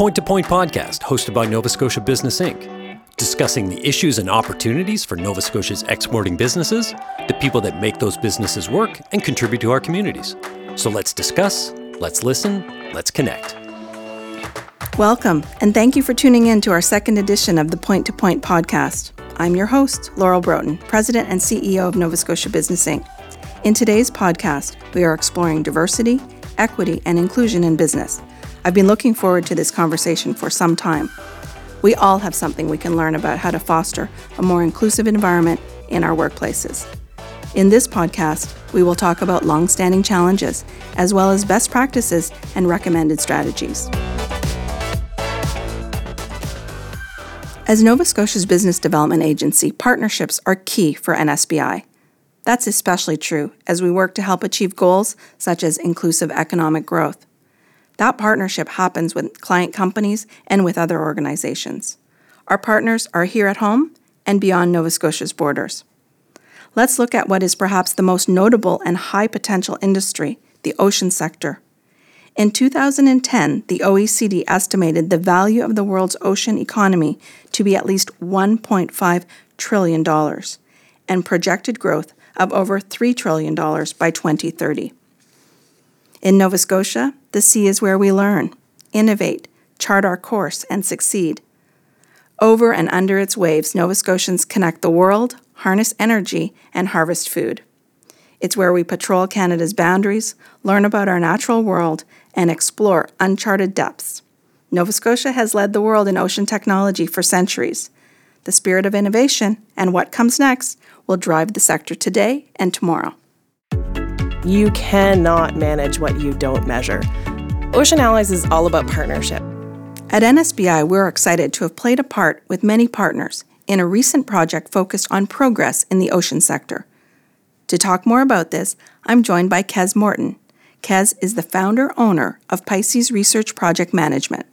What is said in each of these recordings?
Point to Point podcast, hosted by Nova Scotia Business Inc., discussing the issues and opportunities for Nova Scotia's exporting businesses, the people that make those businesses work and contribute to our communities. So let's discuss, let's listen, let's connect. Welcome, and thank you for tuning in to our second edition of the Point to Point podcast. I'm your host, Laurel Broten, President and CEO of Nova Scotia Business Inc. In today's podcast, we are exploring diversity, equity, and inclusion in business I've been looking forward to this conversation for some time. We all have something we can learn about how to foster a more inclusive environment in our workplaces. In this podcast, we will talk about long-standing challenges as well as best practices and recommended strategies. As Nova Scotia's business development agency, partnerships are key for NSBI. That's especially true as we work to help achieve goals such as inclusive economic growth. That partnership happens with client companies and with other organizations. Our partners are here at home and beyond Nova Scotia's borders. Let's look at what is perhaps the most notable and high potential industry the ocean sector. In 2010, the OECD estimated the value of the world's ocean economy to be at least $1.5 trillion and projected growth of over $3 trillion by 2030. In Nova Scotia, the sea is where we learn, innovate, chart our course, and succeed. Over and under its waves, Nova Scotians connect the world, harness energy, and harvest food. It's where we patrol Canada's boundaries, learn about our natural world, and explore uncharted depths. Nova Scotia has led the world in ocean technology for centuries. The spirit of innovation and what comes next will drive the sector today and tomorrow. You cannot manage what you don't measure. Ocean Allies is all about partnership. At NSBI, we're excited to have played a part with many partners in a recent project focused on progress in the ocean sector. To talk more about this, I'm joined by Kez Morton. Kez is the founder owner of Pisces Research Project Management.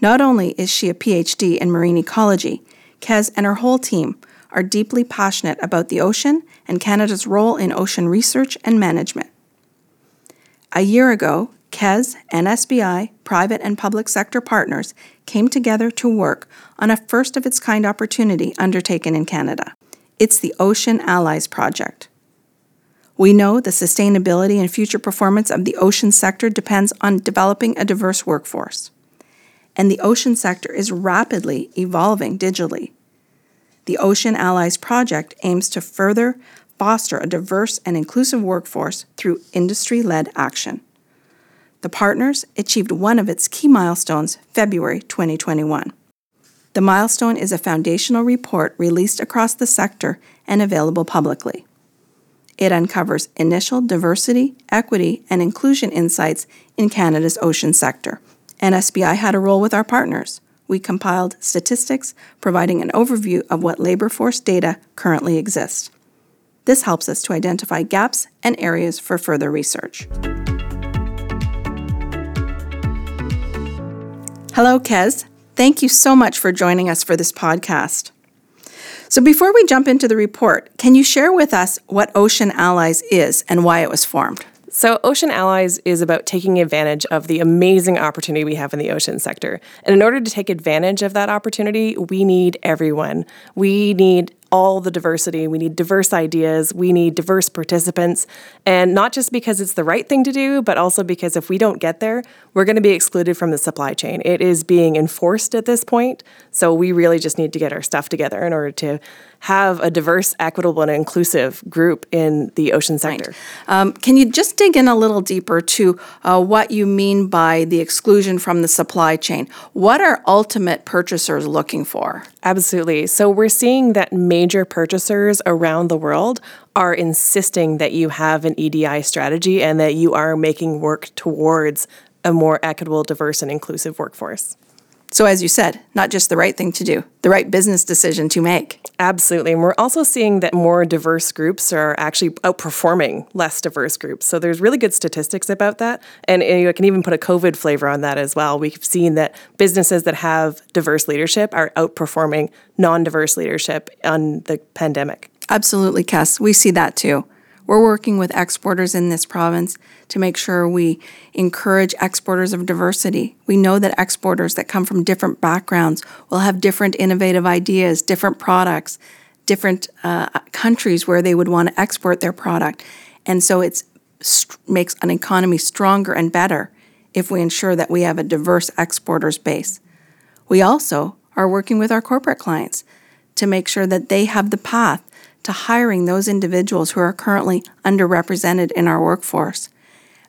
Not only is she a PhD in marine ecology, Kez and her whole team are deeply passionate about the ocean and Canada's role in ocean research and management. A year ago, Kez, NSBI, private and public sector partners came together to work on a first of its kind opportunity undertaken in Canada. It's the Ocean Allies Project. We know the sustainability and future performance of the ocean sector depends on developing a diverse workforce. And the ocean sector is rapidly evolving digitally. The Ocean Allies Project aims to further foster a diverse and inclusive workforce through industry led action. The partners achieved one of its key milestones February 2021. The milestone is a foundational report released across the sector and available publicly. It uncovers initial diversity, equity, and inclusion insights in Canada's ocean sector. NSBI had a role with our partners we compiled statistics providing an overview of what labor force data currently exists. This helps us to identify gaps and areas for further research. Hello, Kez. Thank you so much for joining us for this podcast. So, before we jump into the report, can you share with us what Ocean Allies is and why it was formed? So, Ocean Allies is about taking advantage of the amazing opportunity we have in the ocean sector. And in order to take advantage of that opportunity, we need everyone. We need all the diversity. We need diverse ideas. We need diverse participants. And not just because it's the right thing to do, but also because if we don't get there, we're going to be excluded from the supply chain. It is being enforced at this point. So we really just need to get our stuff together in order to have a diverse, equitable, and inclusive group in the ocean sector. Right. Um, can you just dig in a little deeper to uh, what you mean by the exclusion from the supply chain? What are ultimate purchasers looking for? Absolutely. So we're seeing that major purchasers around the world are insisting that you have an EDI strategy and that you are making work towards a more equitable, diverse, and inclusive workforce. So, as you said, not just the right thing to do, the right business decision to make. Absolutely. And we're also seeing that more diverse groups are actually outperforming less diverse groups. So, there's really good statistics about that. And you can even put a COVID flavor on that as well. We've seen that businesses that have diverse leadership are outperforming non diverse leadership on the pandemic. Absolutely, Kez. We see that too. We're working with exporters in this province to make sure we encourage exporters of diversity. We know that exporters that come from different backgrounds will have different innovative ideas, different products, different uh, countries where they would want to export their product. And so it st- makes an economy stronger and better if we ensure that we have a diverse exporters base. We also are working with our corporate clients to make sure that they have the path to hiring those individuals who are currently underrepresented in our workforce.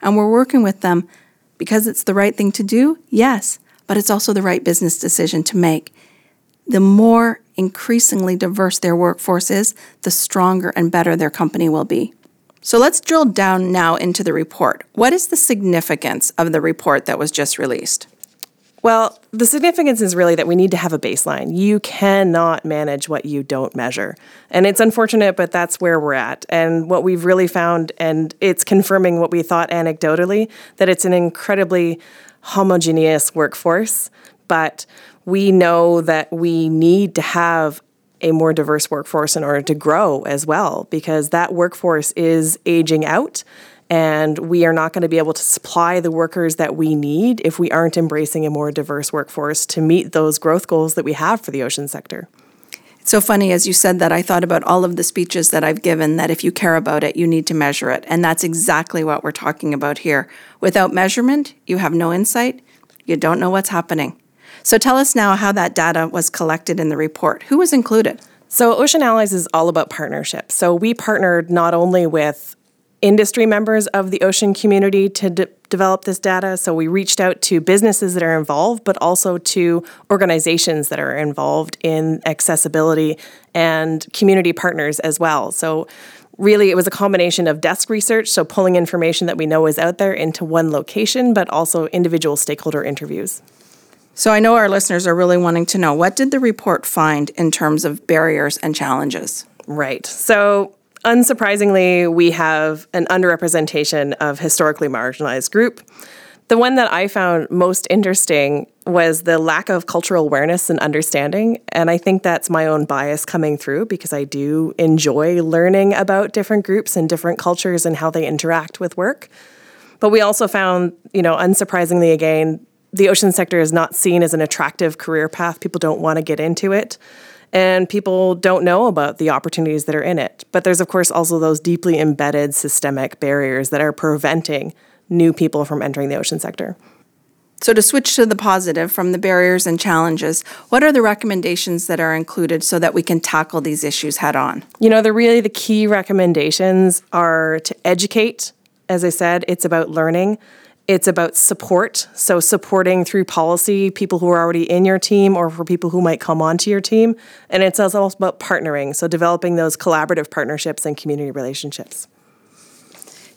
And we're working with them because it's the right thing to do, yes, but it's also the right business decision to make. The more increasingly diverse their workforce is, the stronger and better their company will be. So let's drill down now into the report. What is the significance of the report that was just released? Well, the significance is really that we need to have a baseline. You cannot manage what you don't measure. And it's unfortunate, but that's where we're at. And what we've really found, and it's confirming what we thought anecdotally, that it's an incredibly homogeneous workforce. But we know that we need to have a more diverse workforce in order to grow as well, because that workforce is aging out and we are not going to be able to supply the workers that we need if we aren't embracing a more diverse workforce to meet those growth goals that we have for the ocean sector. It's so funny as you said that I thought about all of the speeches that I've given that if you care about it, you need to measure it. And that's exactly what we're talking about here. Without measurement, you have no insight, you don't know what's happening. So tell us now how that data was collected in the report. Who was included? So, Ocean Allies is all about partnership. So, we partnered not only with industry members of the ocean community to de- develop this data. So we reached out to businesses that are involved, but also to organizations that are involved in accessibility and community partners as well. So really it was a combination of desk research, so pulling information that we know is out there into one location, but also individual stakeholder interviews. So I know our listeners are really wanting to know what did the report find in terms of barriers and challenges? Right. So unsurprisingly, we have an underrepresentation of historically marginalized group. The one that I found most interesting was the lack of cultural awareness and understanding. And I think that's my own bias coming through because I do enjoy learning about different groups and different cultures and how they interact with work. But we also found, you know, unsurprisingly again, the ocean sector is not seen as an attractive career path. People don't want to get into it and people don't know about the opportunities that are in it. But there's, of course, also those deeply embedded systemic barriers that are preventing new people from entering the ocean sector. So, to switch to the positive from the barriers and challenges, what are the recommendations that are included so that we can tackle these issues head on? You know, the really the key recommendations are to educate. As I said, it's about learning. It's about support. So, supporting through policy people who are already in your team or for people who might come onto your team. And it's also about partnering. So, developing those collaborative partnerships and community relationships.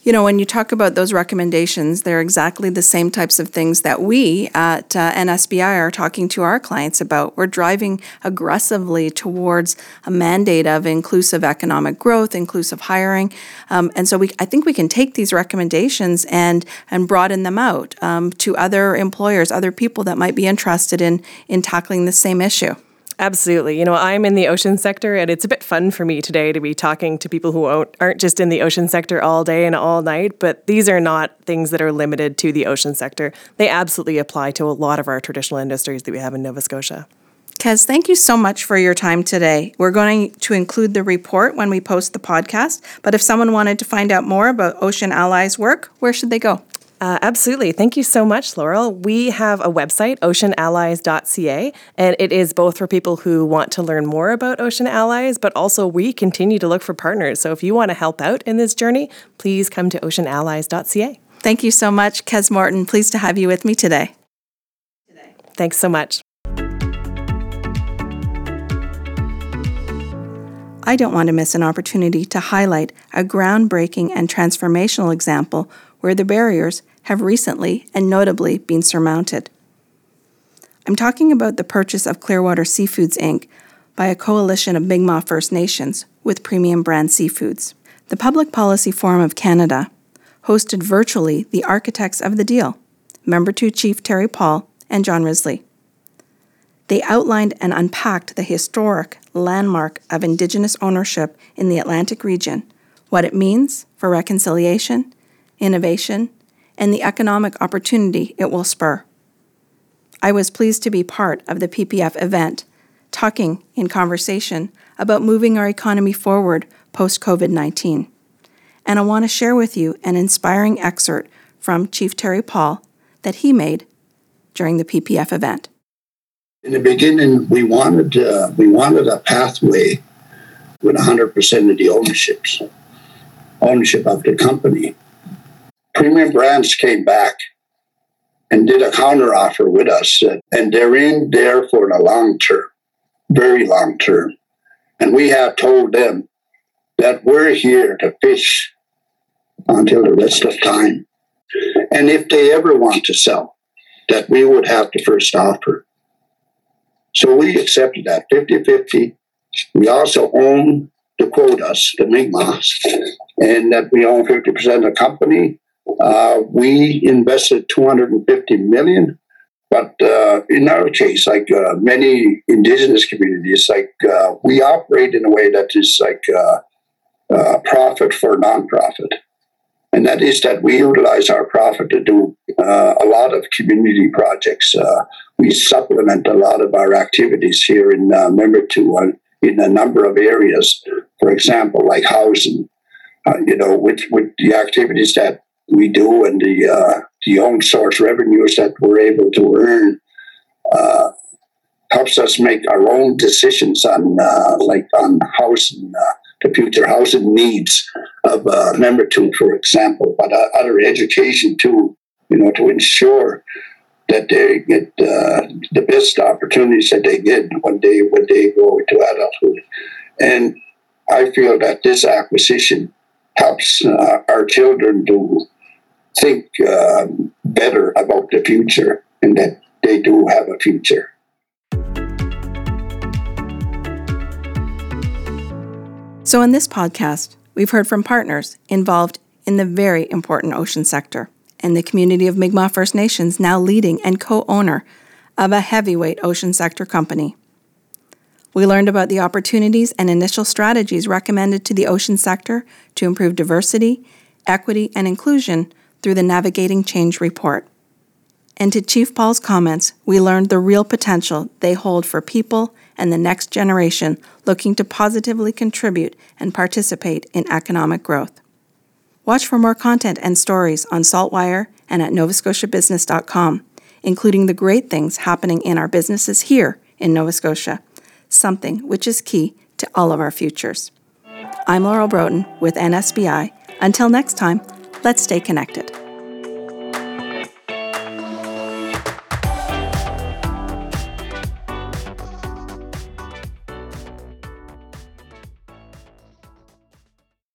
You know, when you talk about those recommendations, they're exactly the same types of things that we at uh, NSBI are talking to our clients about. We're driving aggressively towards a mandate of inclusive economic growth, inclusive hiring, um, and so we, I think we can take these recommendations and and broaden them out um, to other employers, other people that might be interested in in tackling the same issue. Absolutely. You know, I'm in the ocean sector, and it's a bit fun for me today to be talking to people who aren't just in the ocean sector all day and all night, but these are not things that are limited to the ocean sector. They absolutely apply to a lot of our traditional industries that we have in Nova Scotia. Kez, thank you so much for your time today. We're going to include the report when we post the podcast, but if someone wanted to find out more about Ocean Allies work, where should they go? Uh, absolutely. Thank you so much, Laurel. We have a website, oceanallies.ca, and it is both for people who want to learn more about Ocean Allies, but also we continue to look for partners. So if you want to help out in this journey, please come to oceanallies.ca. Thank you so much, Kez Morton. Pleased to have you with me today. Thanks so much. I don't want to miss an opportunity to highlight a groundbreaking and transformational example where the barriers have recently and notably been surmounted. I'm talking about the purchase of Clearwater Seafoods Inc. by a coalition of Mi'kmaq First Nations with Premium Brand Seafoods. The Public Policy Forum of Canada hosted virtually the architects of the deal, Membertou Chief Terry Paul and John Risley. They outlined and unpacked the historic landmark of Indigenous ownership in the Atlantic region what it means for reconciliation, innovation, and the economic opportunity it will spur. I was pleased to be part of the PPF event, talking in conversation about moving our economy forward post COVID 19. And I want to share with you an inspiring excerpt from Chief Terry Paul that he made during the PPF event. In the beginning, we wanted uh, we wanted a pathway with 100% of the ownerships, ownership of the company. Premium Brands came back and did a counteroffer with us, and they're in there for the long term, very long term. And we have told them that we're here to fish until the rest of time. And if they ever want to sell, that we would have the first offer. So we accepted that 50 50. We also own the quotas, the Mi'kmaq, and that we own 50% of the company. Uh, we invested 250 million. But uh, in our case, like uh, many indigenous communities, like uh, we operate in a way that is like uh, uh, profit for nonprofit and that is that we utilize our profit to do a lot of community projects. We supplement a lot of our activities here in Membertou uh, in a number of areas. For example, like housing, you know, with, with the activities that we do and the uh, the own source revenues that we're able to earn uh, helps us make our own decisions on like on housing the future housing needs of uh, Membertou, for example, but uh, other education too, you know, to ensure that they get uh, the best opportunities that they get when they when they go to adulthood. And I feel that this acquisition helps uh, our children to think uh, better about the future and that they do have a future. So, in this podcast, we've heard from partners involved in the very important ocean sector and the community of Mi'kmaq First Nations now leading and co owner of a heavyweight ocean sector company. We learned about the opportunities and initial strategies recommended to the ocean sector to improve diversity, equity, and inclusion through the Navigating Change report. And to Chief Paul's comments, we learned the real potential they hold for people and the next generation looking to positively contribute and participate in economic growth. Watch for more content and stories on Saltwire and at novascotiabusiness.com, including the great things happening in our businesses here in Nova Scotia, something which is key to all of our futures. I'm Laurel Broten with NSBI. Until next time, let's stay connected.